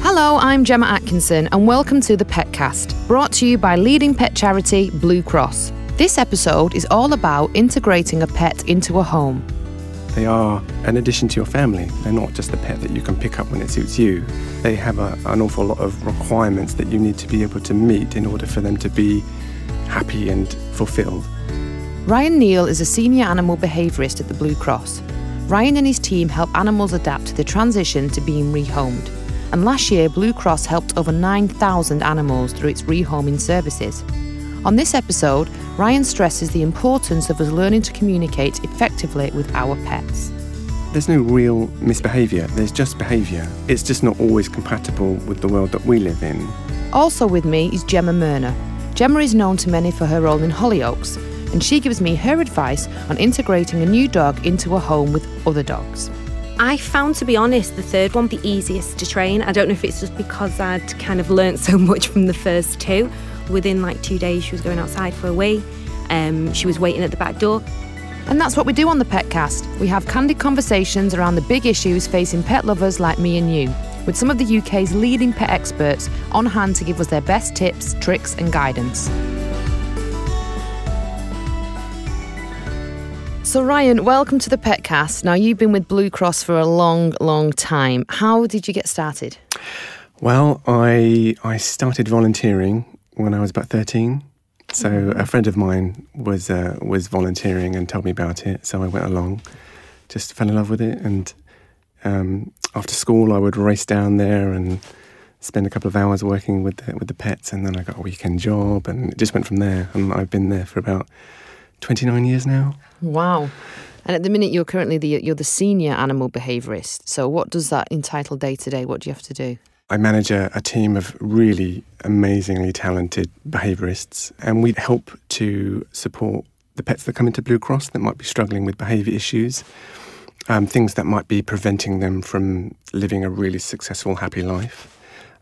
Hello, I'm Gemma Atkinson, and welcome to the Petcast, brought to you by leading pet charity Blue Cross. This episode is all about integrating a pet into a home. They are an addition to your family. They're not just a pet that you can pick up when it suits you. They have a, an awful lot of requirements that you need to be able to meet in order for them to be happy and fulfilled. Ryan Neile is a senior animal behaviourist at the Blue Cross. Ryan and his team help animals adapt to the transition to being rehomed. And last year, Blue Cross helped over 9,000 animals through its rehoming services. On this episode, Ryan stresses the importance of us learning to communicate effectively with our pets. There's no real misbehaviour, there's just behaviour. It's just not always compatible with the world that we live in. Also with me is Gemma Merna. Gemma is known to many for her role in Hollyoaks, and she gives me her advice on integrating a new dog into a home with other dogs. I found, to be honest, the third one the easiest to train. I don't know if it's just because I'd kind of learnt so much from the first two. Within like two days, she was going outside for a wee. Um, she was waiting at the back door. And that's what we do on the Petcast. We have candid conversations around the big issues facing pet lovers like me and you, with some of the UK's leading pet experts on hand to give us their best tips, tricks, and guidance. So, Ryan, welcome to the Petcast. Now, you've been with Blue Cross for a long, long time. How did you get started? Well, I I started volunteering when I was about thirteen. So a friend of mine was uh, was volunteering and told me about it. So I went along, just fell in love with it, and um, after school I would race down there and spend a couple of hours working with the, with the pets, and then I got a weekend job, and it just went from there. And I've been there for about twenty nine years now. Wow. And at the minute, you're currently the you're the senior animal behaviourist. So, what does that entitle day to day? What do you have to do? I manage a, a, team of really amazingly talented behaviourists, and we help to support the pets that come into Blue Cross that might be struggling with behaviour issues, um, things that might be preventing them from living a really successful, happy life.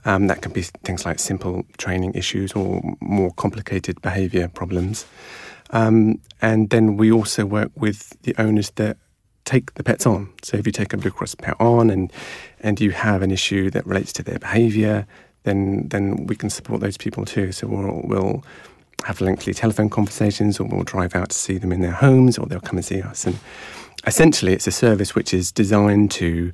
Um, that can be things like simple training issues or more complicated behaviour problems. Um, and then we also work with the owners that take the pets on. So if you take a Blue Cross pet on and and you have an issue that relates to their behaviour, then then we can support those people too. So we'll, we'll have lengthy telephone conversations, or we'll drive out to see them in their homes, or they'll come and see us. And essentially, it's a service which is designed to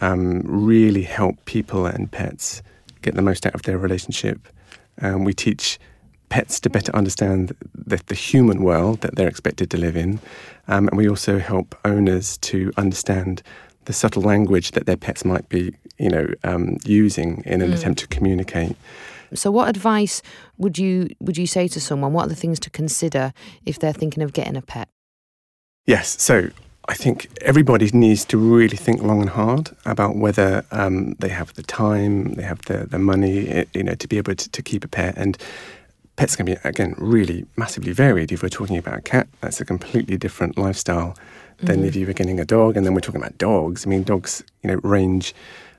um, really help people and pets get the most out of their relationship. Um, we teach pets to better understand the, the, human world that they're expected to live in. Um, and we also help owners to understand the subtle language that their pets might be, you know, um, using in an mm. attempt to communicate. So, what advice would you would you say to someone? What are the things to consider if they're thinking of getting a pet? Yes. So, I think everybody needs to really think long and hard about whether um, they have the time, they have the, the money, eh, you know, to be able to, to keep a pet. And pets can be again really massively varied. If we're talking about a cat, that's a completely different lifestyle than mm-hmm. if you were getting a dog. And then we're talking about dogs. I mean, dogs, you know, range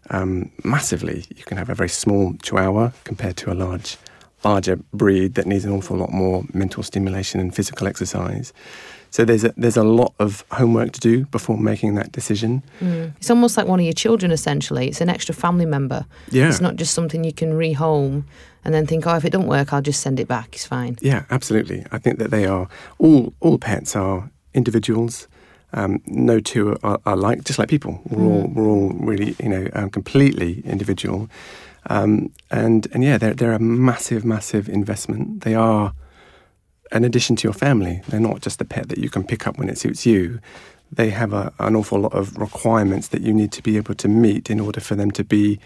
um, massively. You can have a very small Chihuahua compared to a large, larger breed that needs an awful lot more mental stimulation and physical exercise. So there's a, there's a lot of homework to do before making that decision. Mm. It's almost like one of your children, essentially. It's an extra family member. Yeah. It's not just something you can rehome and then think, oh, if it don't work, I'll just send it back. It's fine. Yeah, absolutely. I think that they are all all pets are individuals. Um, no two are, are, like just like people. We're mm. all we're all really you know um, completely individual. Um, and and yeah, they're they're a massive massive investment. They are an addition to your family. They're not just a pet that you can pick up when it suits you. They have a, an awful lot of requirements that you need to be able to meet in order for them to be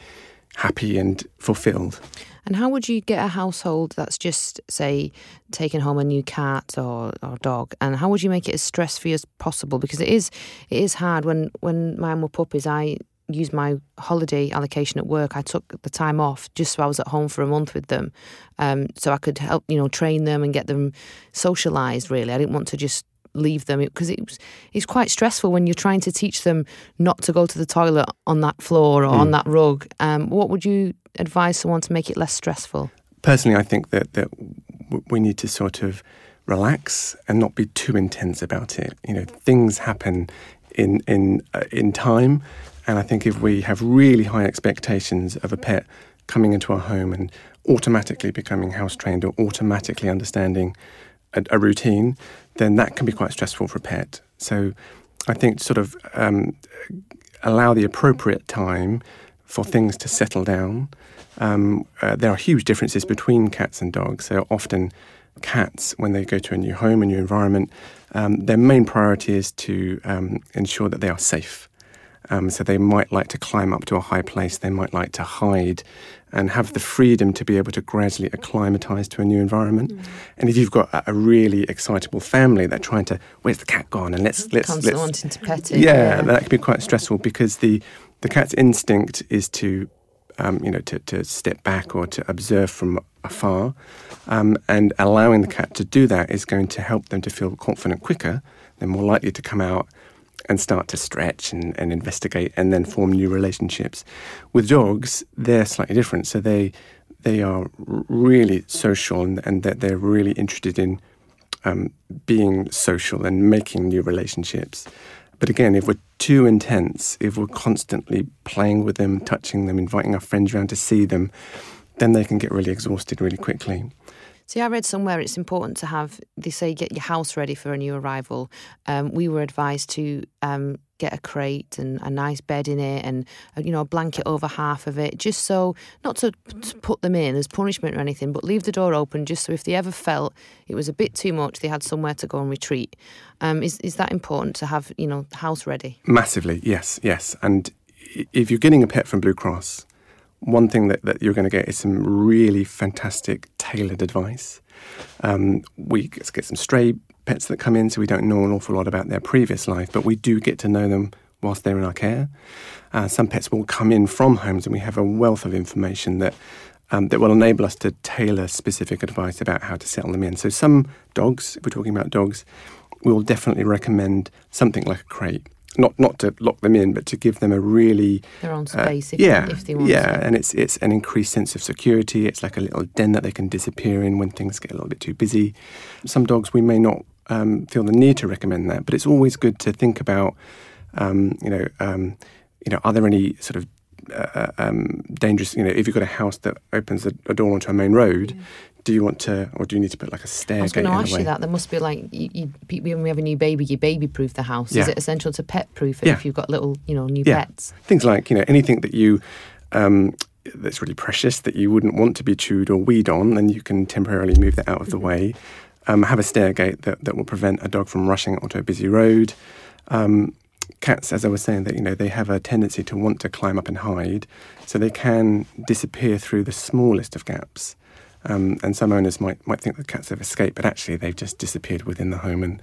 happy and fulfilled. And how would you get a household that's just, say, taking home a new cat or, or dog? And how would you make it as stress free as possible? Because it is it is hard when when mine were puppies. I used my holiday allocation at work. I took the time off just so I was at home for a month with them, um, so I could help you know train them and get them socialised. Really, I didn't want to just leave them because it, it, was it's quite stressful when you're trying to teach them not to go to the toilet on that floor or mm. on that rug. Um, what would you advise someone to make it less stressful? Personally, I think that that we need to sort of relax and not be too intense about it. You know, things happen in in uh, in time And I think if we have really high expectations of a pet coming into our home and automatically becoming house trained or automatically understanding a, a, routine, then that can be quite stressful for a pet. So I think sort of um, allow the appropriate time for things to settle down. Um, uh, there are huge differences between cats and dogs. So often, cats, when they go to a new home, a new environment, um, their main priority is to um, ensure that they are safe. Um, so they might like to climb up to a high place, they might like to hide and have the freedom to be able to gradually acclimatise to a new environment. Mm. And if you've got a, a, really excitable family that trying to, where's the cat gone? And let's let's Constantly let's wanting to pet it. Yeah, yeah, that can be quite stressful because the the cat's instinct is to um, you know, to, to step back or to observe from afar. Um, and allowing the cat to do that is going to help them to feel confident quicker. They're more likely to come out and start to stretch and, and investigate and then form new relationships. With dogs, they're slightly different. So they they are really social and, and that they're really interested in um, being social and making new relationships. But again, if we're too intense, if we're constantly playing with them, touching them, inviting our friends around to see them, then they can get really exhausted really quickly. See, I read somewhere it's important to have, they say, get your house ready for a new arrival. Um, we were advised to um, get a crate and a nice bed in it and, uh, you know, a blanket over half of it, just so, not to, to put them in as punishment or anything, but leave the door open just so if they ever felt it was a bit too much, they had somewhere to go and retreat. Um, is, is that important to have, you know, the house ready? Massively, yes, yes. And if you're getting a pet from Blue Cross, one thing that, that you're going to get is some really fantastic tailored advice. Um, we get some stray pets that come in, so we don't know an awful lot about their previous life, but we do get to know them whilst they're in our care. Uh, some pets will come in from homes, and we have a wealth of information that um, that will enable us to tailor specific advice about how to settle them in. So, some dogs, if we're talking about dogs, we'll definitely recommend something like a crate not not to lock them in, but to give them a really their own uh, space. Uh, if, yeah, if they want. Yeah, to. and it's it's an increased sense of security. It's like a little den that they can disappear in when things get a little bit too busy. Some dogs we may not um, feel the need to recommend that, but it's always good to think about. Um, you know, um, you know, are there any sort of uh, uh um, dangerous? You know, if you've got a house that opens a, a door onto a main road, yeah do you want to, or do you need to put like a stair? Gate? I was going to ask you that. There must be like, you, you, when we have a new baby, you baby proof the house. Yeah. Is it essential to pet proof it yeah. if you've got little, you know, new yeah. pets? Things like, you know, anything that you, um, that's really precious that you wouldn't want to be chewed or weed on, then you can temporarily move that out of the mm-hmm. way. Um, have a stair gate that, that will prevent a dog from rushing onto a busy road. Um, cats, as I was saying, that you know they have a tendency to want to climb up and hide, so they can disappear through the smallest of gaps. Um, and some owners might might think the cats have escaped, but actually they've just disappeared within the home, and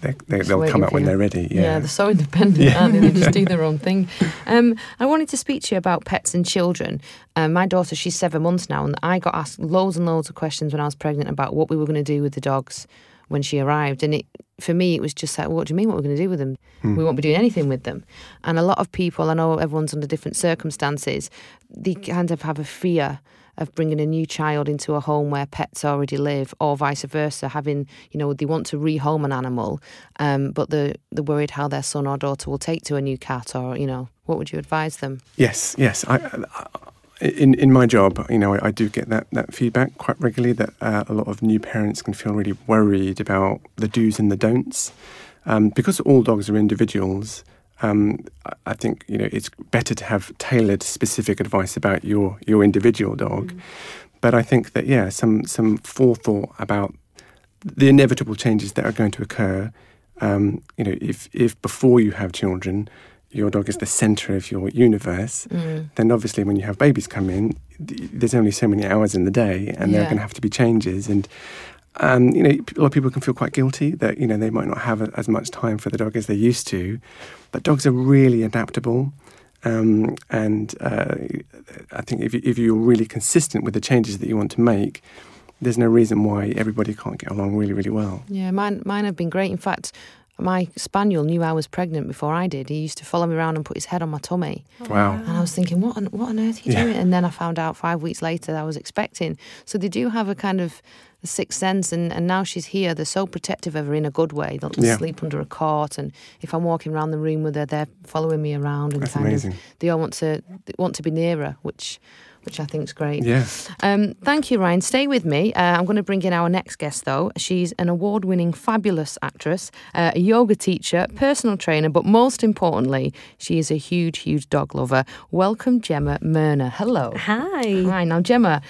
they, they, will come out when they're ready. Yeah. yeah. they're so independent, yeah. aren't they? They just do their own thing. Um, I wanted to speak to you about pets and children. Um, my daughter, she's seven months now, and I got asked loads and loads of questions when I was pregnant about what we were going to do with the dogs when she arrived, and it for me, it was just like, what do you mean? What we're going to do with them? Mm. We won't be doing anything with them. And a lot of people, I know everyone's under different circumstances, they kind of have a fear of bringing a new child into a home where pets already live, or vice versa, having you know they want to rehome an animal, um, but they're they're worried how their son or daughter will take to a new cat, or you know, what would you advise them? Yes, yes. I, I, in in my job, you know, I, I, do get that that feedback quite regularly. That uh, a lot of new parents can feel really worried about the do's and the don'ts, um, because all dogs are individuals um, I think you know it's better to have tailored, specific advice about your your individual dog. Mm. But I think that yeah, some some forethought about the inevitable changes that are going to occur. Um, you know, if if before you have children, your dog is the center of your universe, mm. then obviously when you have babies come in, there's only so many hours in the day, and yeah. there are going to have to be changes. And um, you know, a lot of people can feel quite guilty that you know they might not have as much time for the dog as they used to, but dogs are really adaptable. Um, and uh, I think if, you, if you're really consistent with the changes that you want to make, there's no reason why everybody can't get along really, really well. Yeah, mine, mine have been great. In fact, my spaniel knew I was pregnant before I did. He used to follow me around and put his head on my tummy. Wow. And I was thinking, what on, what on earth are you yeah. doing? And then I found out five weeks later that I was expecting. So they do have a kind of the sixth sense, and, and now she's here. They're so protective of her in a good way. They'll just Yeah. sleep under a cot, and if I'm walking around the room with her, they're following me around, and That's kind amazing. of they all want to they want to be near her, which which I think is great. Yeah. Um, thank you, Ryan. Stay with me. Uh, I'm going to bring in our next guest, though. She's an award winning, fabulous actress, uh, a yoga teacher, personal trainer, but most importantly, she is a huge, huge dog lover. Welcome, Gemma Merna. Hello. Hi. Hi. Now, Gemma,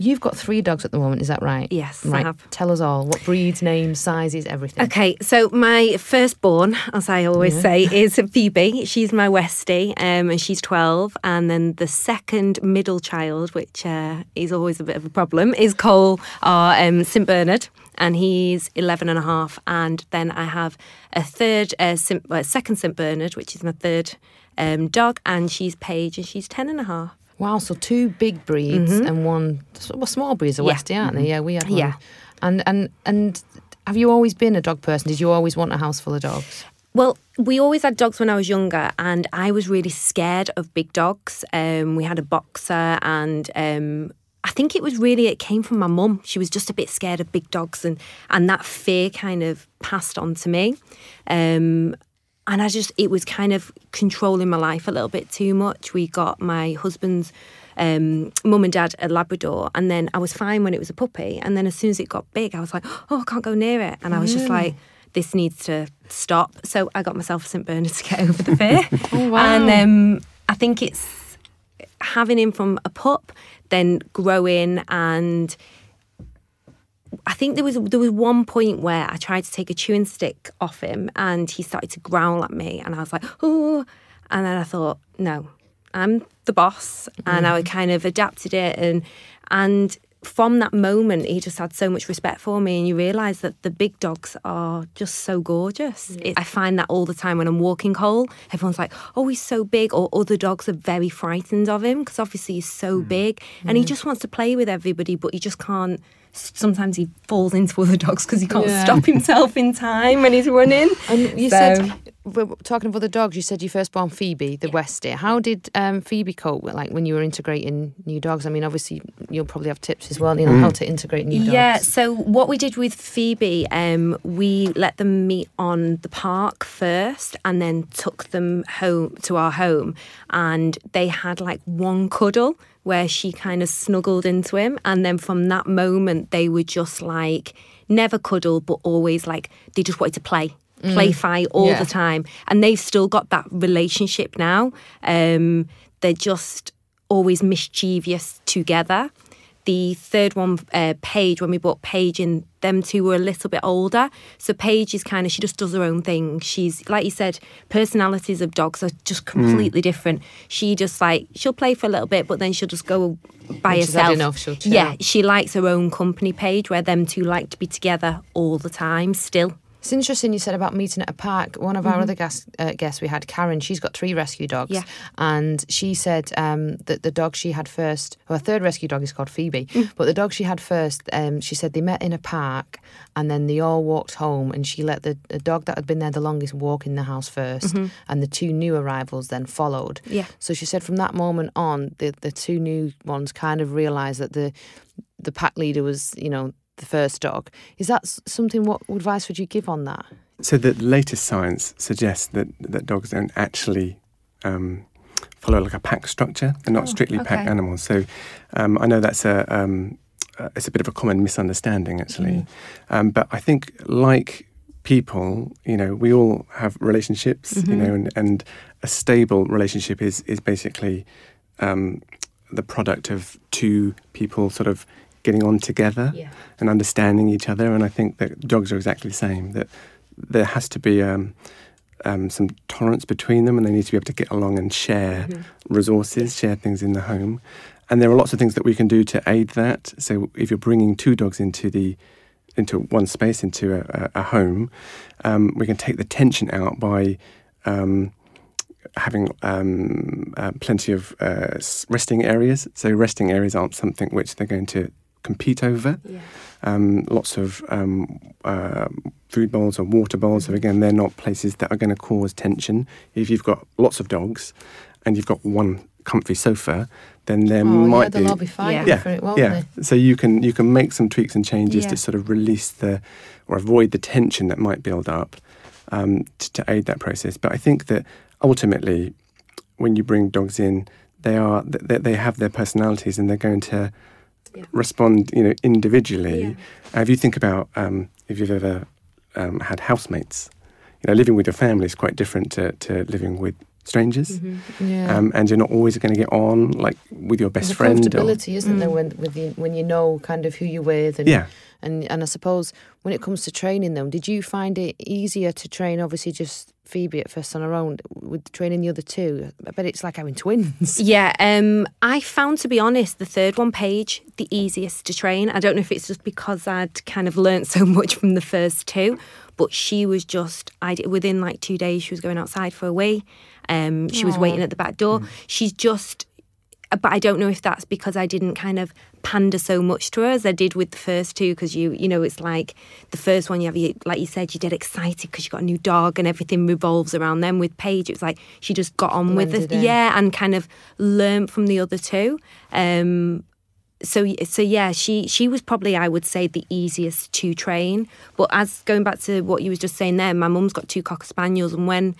you've got three dogs at the moment, is that right? Yes, I Right. have. Tell us all. What breeds, names, sizes, everything. Okay, so my firstborn, as I always Yeah. say, is Phoebe. She's my Westie, um, and she's 12. And then the second middle child, which uh, is always a bit of a problem, is Cole, our um, St. Bernard, and he's 11 and a half. And then I have a third, uh, St, well, second St. Bernard, which is my third um, dog, and she's Paige, and she's 10 and a half. Wow, so two big breeds and one well, small breeds are Mm-hmm. Yeah. Westie, aren't they? Yeah, we had one. Yeah. And and and have you always been a dog person? Did you always want a house full of dogs? Well, we always had dogs when I was younger, and I was really scared of big dogs. Um, we had a boxer, and um, I think it was really it came from my mum. She was just a bit scared of big dogs, and and that fear kind of passed on to me. Um, and I just it was kind of controlling my life a little bit too much. We got my husband's um, mum and dad a Labrador, and then I was fine when it was a puppy, and then as soon as it got big, I was like, oh, I can't go near it, and I was just like, this needs to stop. So I got myself a St Bernard to get over the fear, Oh, wow. and um, I think it's having him from a pup, then growing and. I think there was there was one point where I tried to take a chewing stick off him and he started to growl at me and I was like, oh and then I thought, no, I'm the boss. And I kind of adapted it and and from that moment he just had so much respect for me and you realise that the big dogs are just so gorgeous. It, I find that all the time when I'm walking Cole, everyone's like, oh he's so big or other dogs are very frightened of him because obviously he's so mm. big and he just wants to play with everybody but he just can't sometimes he falls into other dogs because he can't Yeah. stop himself in time when he's running. And you So- said, we're talking of other dogs, you said your firstborn Phoebe, the Westie. How did um, Phoebe cope with, like when you were integrating new dogs? I mean, obviously you'll probably have tips as well, you know, how to integrate new dogs. Yeah, so what we did with Phoebe, um, we let them meet on the park first and then took them home to our home. And they had like one cuddle where she kind of snuggled into him. And then from that moment, they were just like never cuddle, but always like they just wanted to play. Play fight all Yeah. the time, and they've still got that relationship now. Um, they're just always mischievous together. The third one, uh, Paige, when we brought Paige in, them two were a little bit older. So Paige is kind of, she just does her own thing. She's, like you said, personalities of dogs are just completely different. She just like, she'll play for a little bit, but then she'll just go by When she's had herself. enough, she'll. Yeah, she likes her own company, Paige, where them two like to be together all the time still. It's interesting you said about meeting at a park. One of our other guests, uh, guests we had, Karen, she's got three rescue dogs. Yeah. And she said um, that the dog she had first, her third rescue dog is called Phoebe, Mm. but the dog she had first, um, she said they met in a park and then they all walked home and she let the, the dog that had been there the longest walk in the house 1st and the two new arrivals then followed. Mm-hmm. Yeah. So she said from that moment on, the, the two new ones kind of realised that the the pack leader was, you know, the first dog. Is that something? What advice would you give on that? So the latest science suggests that that dogs don't actually um, follow like a pack structure. They're not Oh, strictly pack animals. So um, I know that's a um, uh, it's a bit of a common misunderstanding actually. Um, but I think like people, you know, we all have relationships, you know, and, and a stable relationship is is basically um, the product of two people sort of getting on together Yeah. and understanding each other. And I think that dogs are exactly the same. That there has to be um, um, some tolerance between them, and they need to be able to get along and share resources, share things in the home. And there are lots of things that we can do to aid that. So if you're bringing two dogs into the into one space, into a, a, a home, um, we can take the tension out by um, having um, uh, plenty of uh, resting areas. So resting areas aren't something which they're going to compete over. Yeah. Um, lots of um, uh, food bowls or water bowls. So again, they're not places that are going to cause tension. If you've got lots of dogs and you've got one comfy sofa, then there oh, might yeah, be all be fighting Yeah. for it, yeah. they? So you can you can make some tweaks and changes Yeah. to sort of release the or avoid the tension that might build up um, to, to aid that process. But I think that ultimately, when you bring dogs in, they are they, they have their personalities and they're going to Yeah. respond, you know, individually. Yeah. Uh, if you think about um, if you've ever um, had housemates, you know, living with your family is quite different to, to living with strangers. Mm-hmm. Yeah. Um, and you're not always going to get on like with your best There's a friend. Or, comfortability, isn't there, Mm. when with you, when you know kind of who you're with, and yeah, and and I suppose when it comes to training them, did you find it easier to train? Obviously, just Phoebe at first on her own with training the other two. I bet it's like having twins. Yeah, um, I found to be honest the third one Paige the easiest to train. I don't know if it's just because I'd kind of learnt so much from the first two, but she was just I did- within like two days she was going outside for a wee. Um, she was waiting at the back door. She's just, but I don't know if that's because I didn't kind of pander so much to her as I did with the first two. Because you, you know, it's like the first one you have, you, like you said, you get excited because you got a new dog and everything revolves around them. With Paige, it was like she just got on with it, in. yeah, and kind of learned from the other two. Um, so so yeah, she she was probably I would say the easiest to train. But as going back to what you was just saying there, my mum's got two cocker spaniels, and when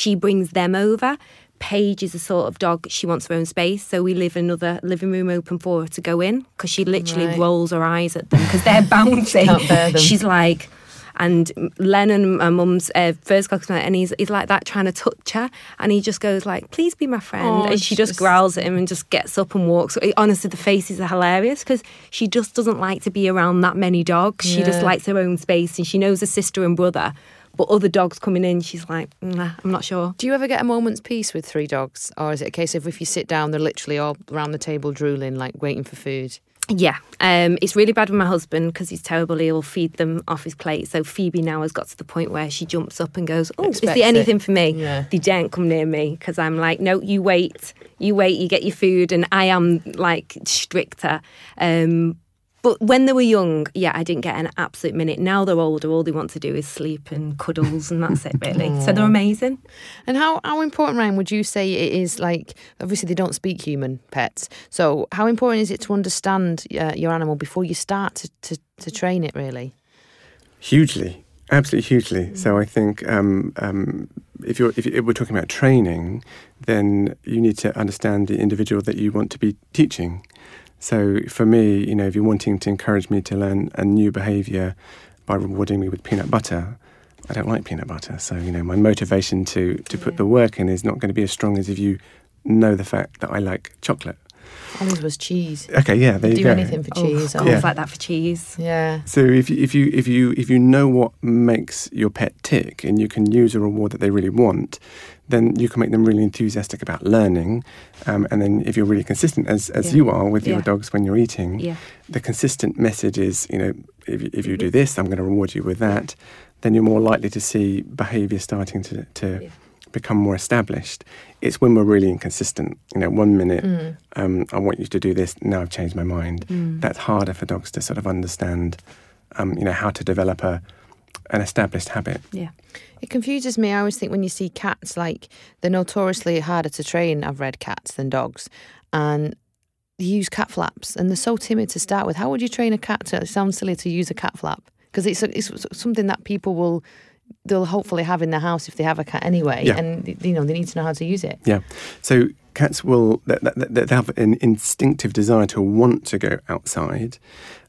she brings them over, Paige is a sort of dog she wants her own space. So we leave another living room open for her to go in because she literally Right. rolls her eyes at them because they're bouncing. Them. She's like. And Lennon, my mum's uh, first spaniel, and he's, he's like that trying to touch her, and he just goes like, "Please be my friend," Oh, and she just just- growls at him and just gets up and walks. Honestly, the faces are hilarious because she just doesn't like to be around that many dogs. She just likes her own space, and she knows her sister and brother. But other dogs coming in, she's like, nah, I'm not sure. Do you ever get a moment's peace with three dogs, or is it a case of if you sit down, they're literally all around the table drooling, like waiting for food? Yeah, um, it's really bad with my husband because he's terrible. He'll feed them off his plate. So Phoebe now has got to the point where she jumps up and goes, "Oh, is Expects there it. anything for me?" Yeah. They daren't come near me because I'm like, "No, you wait, you wait, you get your food," and I am like stricter. Um, but when they were young, yeah, I didn't get an absolute minute. Now they're older, all they want to do is sleep and cuddles, and that's it, really. so they're amazing. And how, how important, Ryan, would you say it is? Like, obviously, they don't speak human pets. So, how important is it to understand uh, your animal before you start to, to, to train it, really? Hugely, absolutely hugely. So I think um, um, if you're if, if we're talking about training, then you need to understand the individual that you want to be teaching. So for me, you know, if you're wanting to encourage me to learn a new behaviour by rewarding me with peanut butter, I don't like peanut butter. So you know, my motivation to to put Yeah. the work in is not going to be as strong as if you know the fact that I like chocolate. Ollie's was cheese. Okay, yeah, there you do go. anything for cheese. Oh, or- God, Yeah. like that for cheese. yeah. So if you, if you if you if you know what makes your pet tick and you can use a reward that they really want, then you can make them really enthusiastic about learning. Um, and then if you're really consistent, as as Yeah. you are with your Yeah. dogs when you're eating, Yeah. the consistent message is you know if you- if you do this, I'm going to reward you with that. Then you're more likely to see behaviour starting to to Yeah. Become more established. It's when we're really inconsistent. You know, one minute Mm. um, I want you to do this. Now I've changed my mind. Mm. That's harder for dogs to sort of understand. Um, you know how to develop a an established habit. Yeah. It confuses me. I always think when you see cats, like they're notoriously harder to train. I've read cats than dogs, and they use cat flaps, and they're so timid to start with. How would you train a cat to? It sounds silly to use a cat flap because it's it's something that people will they'll hopefully have in their house if they have a cat anyway, Yeah. and you know they need to know how to use it. Yeah. So cats will they, they, they have an instinctive desire to want to go outside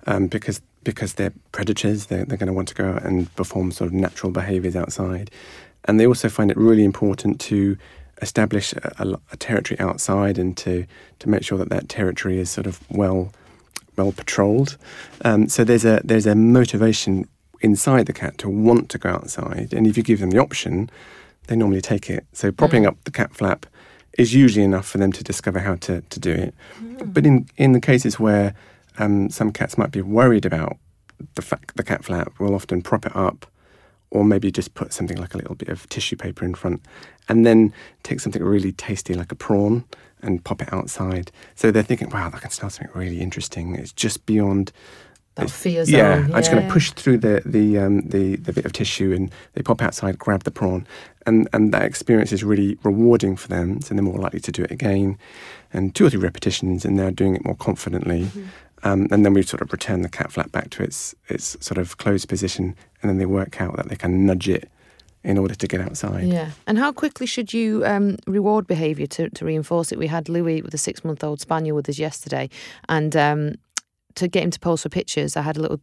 um, because because they're predators. They're, they're going to want to go out and perform sort of natural behaviours outside, and they also find it really important to establish a, a, a territory outside and to to make sure that that territory is sort of well well patrolled. Um, so there's a there's a motivation inside the cat to want to go outside, and if you give them the option, they normally take it. So propping Mm. up the cat flap is usually enough for them to discover how to, to do it. But in in the cases where um, some cats might be worried about the fact the cat flap, we'll often prop it up. Or maybe just put something like a little bit of tissue paper in front, and then take something really tasty like a prawn and pop it outside. So they're thinking, "Wow, I can smell something really interesting." It's just beyond That fear yeah, zone. I'm just going to push through the the, um, the the bit of tissue, and they pop outside, grab the prawn, and and that experience is really rewarding for them. So they're more likely to do it again, and two or three repetitions, and they're doing it more confidently. Mm-hmm. Um, and then we sort of return the cat flap back to its its sort of closed position, and then they work out that they can nudge it in order to get outside. Yeah. And how quickly should you um, reward behaviour to, to reinforce it? We had Louis with a six month old spaniel with us yesterday, and um, to get him to pose for pictures, I had a little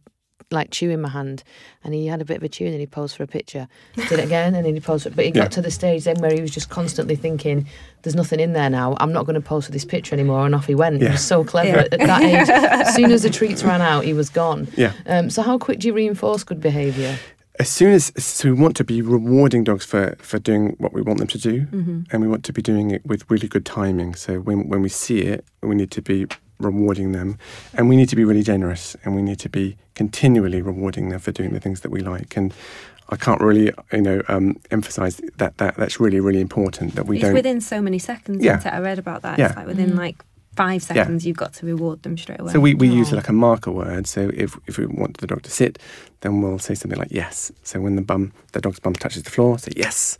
like chew in my hand, and he had a bit of a chew, and then he posed for a picture. Did it again, and then he posed. For, but he got Yeah. to the stage then where he was just constantly thinking, "There's nothing in there now. I'm not going to pose for this picture anymore." And off he went. He was so clever Yeah. at, at that age. as soon as the treats ran out, he was gone. Yeah. Um, so how quick do you reinforce good behaviour? as soon as so we want to be rewarding dogs for for doing what we want them to do Mm-hmm. and we want to be doing it with really good timing so when when we see it we need to be rewarding them and we need to be really generous and we need to be continually rewarding them for doing the things that we like and I can't really, you know, um, emphasize that, that that's really, really important that we it's don't. within so many seconds. Yeah. isn't it? I read about that. Yeah. It's like within like five seconds, you've got to reward them straight away. So we, we use Oh. like a marker word. So if, if we want the dog to sit, then we'll say something like yes. So when the bum the dog's bum touches the floor, say yes.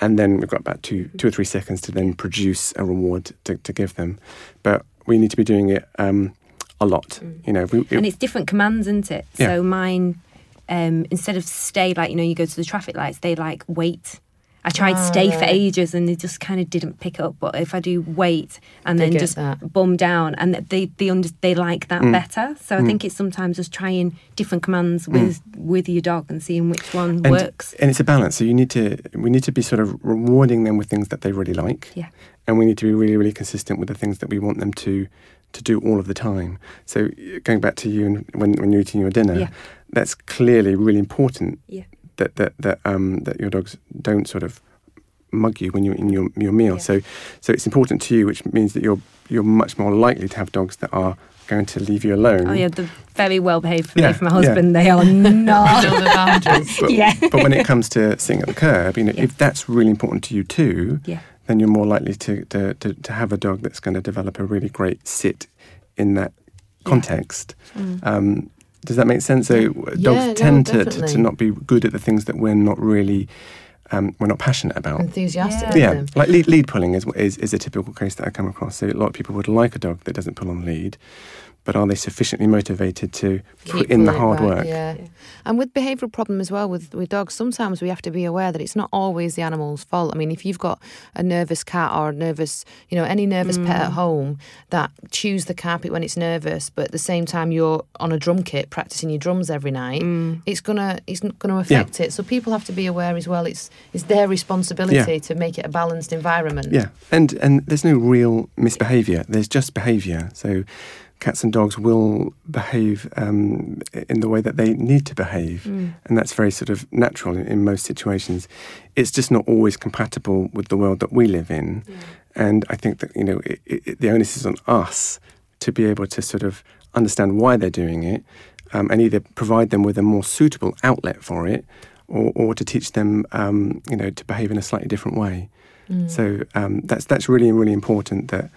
And then we've got about two two or three seconds to then produce a reward to, to give them. But we need to be doing it um, a lot. You know, we, if- and it's different commands, isn't it? Yeah. So mine, um, instead of stay, like you know, you go to the traffic lights, they like wait. I tried Ah, stay for ages and they just kind of didn't pick up. But if I do wait and They then just that. bum down, and they they under, they like that better. So I think it's sometimes just trying different commands with with your dog and seeing which one and, works. and it's a balance. So you need to we need to be sort of rewarding them with things that they really like. Yeah. And we need to be really, really consistent with the things that we want them to to do all of the time. So going back to you and when when you're eating your dinner, Yeah. that's clearly really important. Yeah. That that that um that your dogs don't sort of mug you when you're in your your meal. Yeah. So so it's important to you, which means that you're you're much more likely to have dogs that are going to leave you alone. Oh yeah, they're very well behaved for Yeah, me. For my yeah. husband, they are not. Know the boundaries. But, Yeah. but when it comes to sitting at the curb, you know, Yeah. if that's really important to you too, yeah. Then you're more likely to, to, to, to have a dog that's going to develop a really great sit in that context. Um, does that make sense? So uh, dogs Yeah, no, tend to, to, to not be good at the things that we're not really um, we're not passionate about. Enthusiastic. Yeah. Yeah, like lead, lead pulling is, is is a typical case that I come across. So a lot of people would like a dog that doesn't pull on lead, but are they sufficiently motivated to put in the hard back, work? Yeah. And with behavioural problem as well with, with dogs, sometimes we have to be aware that it's not always the animal's fault. I mean, if you've got a nervous cat or a nervous, you know, any nervous pet Mm. at home that chews the carpet when it's nervous, but at the same time you're on a drum kit practicing your drums every night, Mm. it's gonna it's not gonna affect it. So people have to be aware as well. It's it's their responsibility Yeah. to make it a balanced environment. Yeah, and and there's no real misbehaviour. There's just behaviour. So cats and dogs will behave um, in the way that they need to behave, and that's very sort of natural in, in most situations. It's just not always compatible with the world that we live in, and I think that you know it, it, the onus is on us to be able to sort of understand why they're doing it, um, and either provide them with a more suitable outlet for it, or, or to teach them, um, you know, to behave in a slightly different way. So um, that's that's really really important. That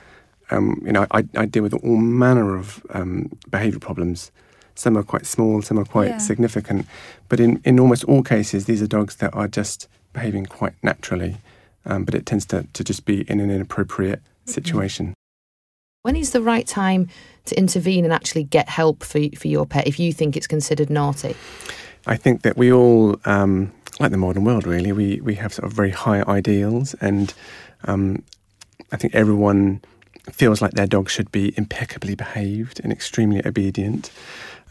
um, you know, I, I deal with all manner of um, behavioural problems. Some are quite small, some are quite Yeah. significant, but in, in almost all cases, these are dogs that are just behaving quite naturally. Um, but it tends to, to just be in an inappropriate situation. When is the right time to intervene and actually get help for for your pet if you think it's considered naughty? I think that we all, um, like the modern world, really, we, we have sort of very high ideals, and um, I think everyone feels like their dog should be impeccably behaved and extremely obedient,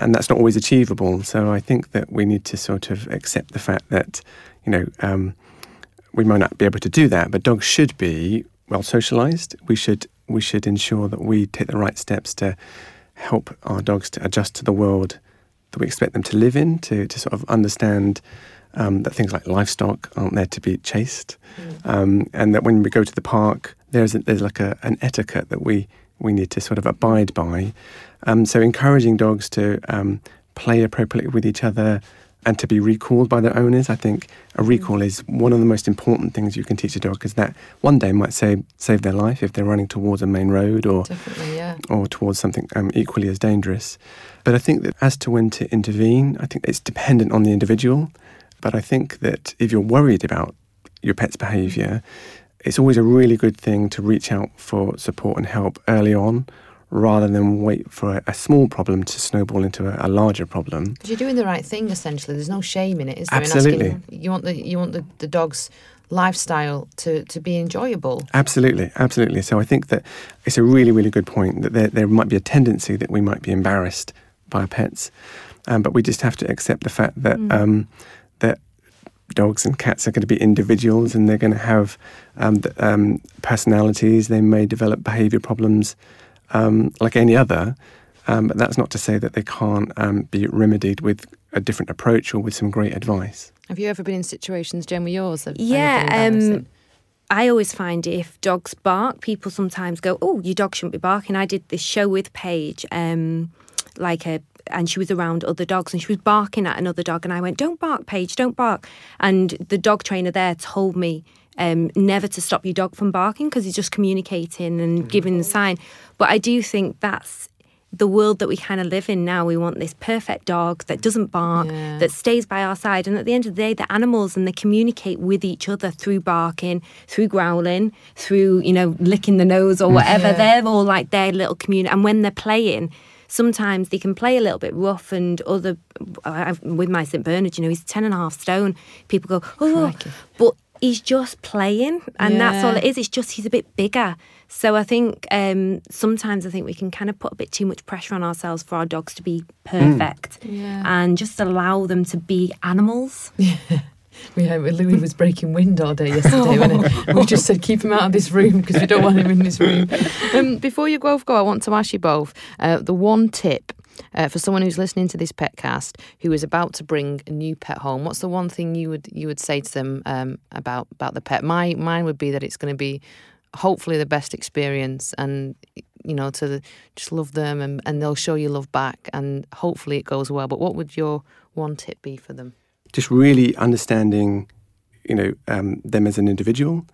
and that's not always achievable. So I think that we need to sort of accept the fact that, you know, um, we might not be able to do that, but dogs should be well socialized. We should we should ensure that we take the right steps to help our dogs to adjust to the world that we expect them to live in, to, to sort of understand um, that things like livestock aren't there to be chased, um, and that when we go to the park, there's a, there's like a, an etiquette that we we need to sort of abide by. Um, so encouraging dogs to um, play appropriately with each other and to be recalled by their owners. I think a recall is one of the most important things you can teach a dog because that one day might save save their life if they're running towards a main road or yeah. or towards something um, equally as dangerous. But I think that as to when to intervene, I think it's dependent on the individual. But I think that if you're worried about your pet's behaviour, it's always a really good thing to reach out for support and help early on rather than wait for a, a small problem to snowball into a, a larger problem. Because you're doing the right thing essentially. There's no shame in it, is there? Absolutely. asking- you want the you want the, the dog's lifestyle to, to be enjoyable. Absolutely, absolutely. So I think that it's a really, really good point that there, there might be a tendency that we might be embarrassed by our pets, um, but we just have to accept the fact that um, that dogs and cats are going to be individuals and they're going to have um, th- um, personalities. They may develop behaviour problems um, like any other, um, but that's not to say that they can't um, be remedied with a different approach or with some great advice. Have you ever been in situations, Jen, with yours? Yeah, anything embarrassing? um, I always find if dogs bark, people sometimes go, "Oh, your dog shouldn't be barking." I did this show with Paige, um, like a, and she was around other dogs, and she was barking at another dog, and I went, "Don't bark, Paige, don't bark." And the dog trainer there told me um, never to stop your dog from barking because he's just communicating and giving the sign. But I do think that's the world that we kind of live in now. We want this perfect dog that doesn't bark, Yeah. that stays by our side. And at the end of the day, the animals and they communicate with each other through barking, through growling, through, you know, licking the nose or whatever. Yeah. They're all like their little community. And when they're playing, sometimes they can play a little bit rough and other, I've, with my St. Bernard, you know, he's 10 and a half stone. People go, oh, Crikey. but he's just playing and that's all it is. It's just he's a bit bigger. So I think um, sometimes I think we can kind of put a bit too much pressure on ourselves for our dogs to be perfect Yeah. and just allow them to be animals. Yeah, but Louis was breaking wind all day yesterday. when we just said keep him out of this room because we don't want him in this room. Um, before you both go, I want to ask you both uh, the one tip uh, for someone who's listening to this petcast who is about to bring a new pet home. What's the one thing you would you would say to them um, about about the pet? My mine would be that it's going to be hopefully the best experience and you know to just love them and, and they'll show you love back and hopefully it goes well but what would your one tip be for them just really understanding, you know, um, them as an individual,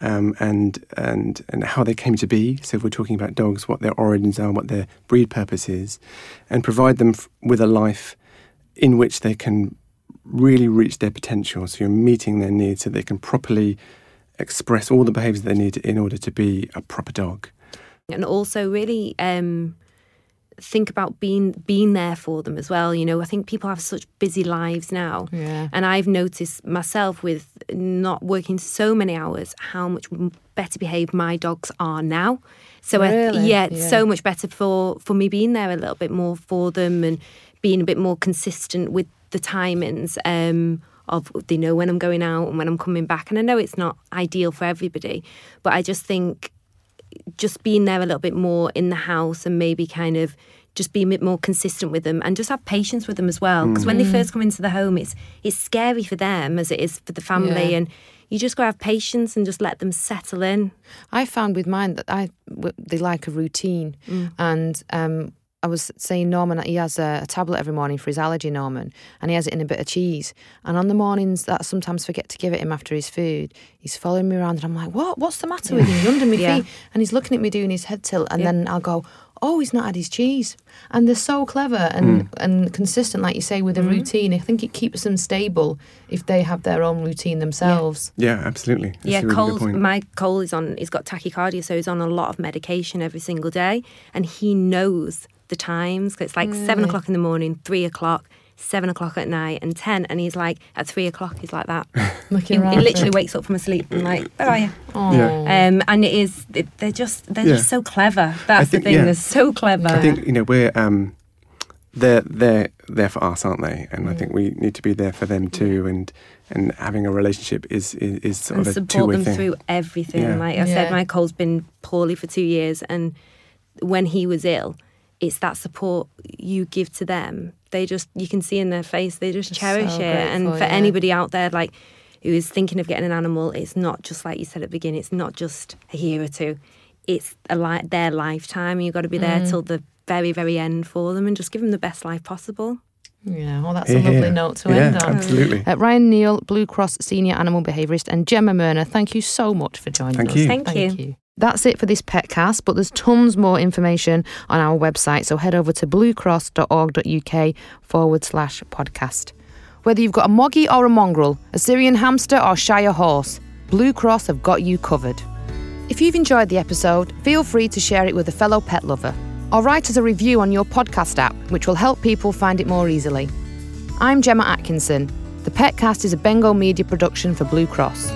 um, and and and how they came to be. So if we're talking about dogs, what their origins are, what their breed purpose is, and provide them f- with a life in which they can really reach their potential. So you're meeting their needs, so they can properly express all the behaviours they need in order to be a proper dog. and also really um, think about being being there for them as well. You know, I think people have such busy lives now, Yeah. and I've noticed myself with not working so many hours how much better behaved my dogs are now. So I yeah, Yeah. so much better for for me being there a little bit more for them and being a bit more consistent with the timings. Um, of they know when I'm going out and when I'm coming back, and I know it's not ideal for everybody, but I just think just being there a little bit more in the house and maybe kind of just be a bit more consistent with them and just have patience with them as well. Because when they first come into the home it's it's scary for them as it is for the family Yeah. and you just got to have patience and just let them settle in. I found with mine that I they like a routine, and um, I was saying Norman that he has a, a tablet every morning for his allergy, Norman, and he has it in a bit of cheese. And on the mornings that I sometimes forget to give it him after his food, he's following me around, and I'm like, "What? What's the matter with you?" He's under my Yeah. feet, and he's looking at me doing his head tilt, and Yeah. then I'll go. Oh, he's not had his cheese, and they're so clever and hmm. and consistent, like you say, with a hmm. routine. I think it keeps them stable if they have their own routine themselves. Yeah, absolutely. That's yeah a really good Cole's point. my Cole is on he's got tachycardia so he's on a lot of medication every single day and he knows the times 'cause it's like seven o'clock in the morning three o'clock seven o'clock at night and ten and he's like at three o'clock he's like that he, Looking he around. literally wakes up from a sleep and like where are you Yeah. Um, and it is it, they're just they're Yeah. just so clever. That's think- the thing. yeah. They're so clever. I think you know we're um, they're they're there for us, aren't they? And I think we need to be there for them too. And and having a relationship is is, is sort and of a support two-way them thing. through everything. Yeah. Like I Yeah. said, my Cole's been poorly for two years, and when he was ill, it's that support you give to them. They just you can see in their face they just They're cherish so it. and for yeah. anybody out there, like who is thinking of getting an animal, it's not just like you said at the beginning. It's not just a year or two. It's a li- their lifetime. You've got to be there Mm. till the very, very end for them, and just give them the best life possible. Yeah, well, that's Hear, a lovely hear. note to yeah, end on. absolutely. Uh, Ryan Neile, Blue Cross Senior Animal Behaviourist, and Gemma Merna, thank you so much for joining us. Thank us. you. Thank you. That's it for this petcast, but there's tons more information on our website, so head over to bluecross.org.uk forward slash podcast. Whether you've got a moggy or a mongrel, a Syrian hamster or Shire horse, Blue Cross have got you covered. If you've enjoyed the episode, feel free to share it with a fellow pet lover or write us a review on your podcast app, which will help people find it more easily. I'm Gemma Atkinson. The Petcast is a Bengal media production for Blue Cross.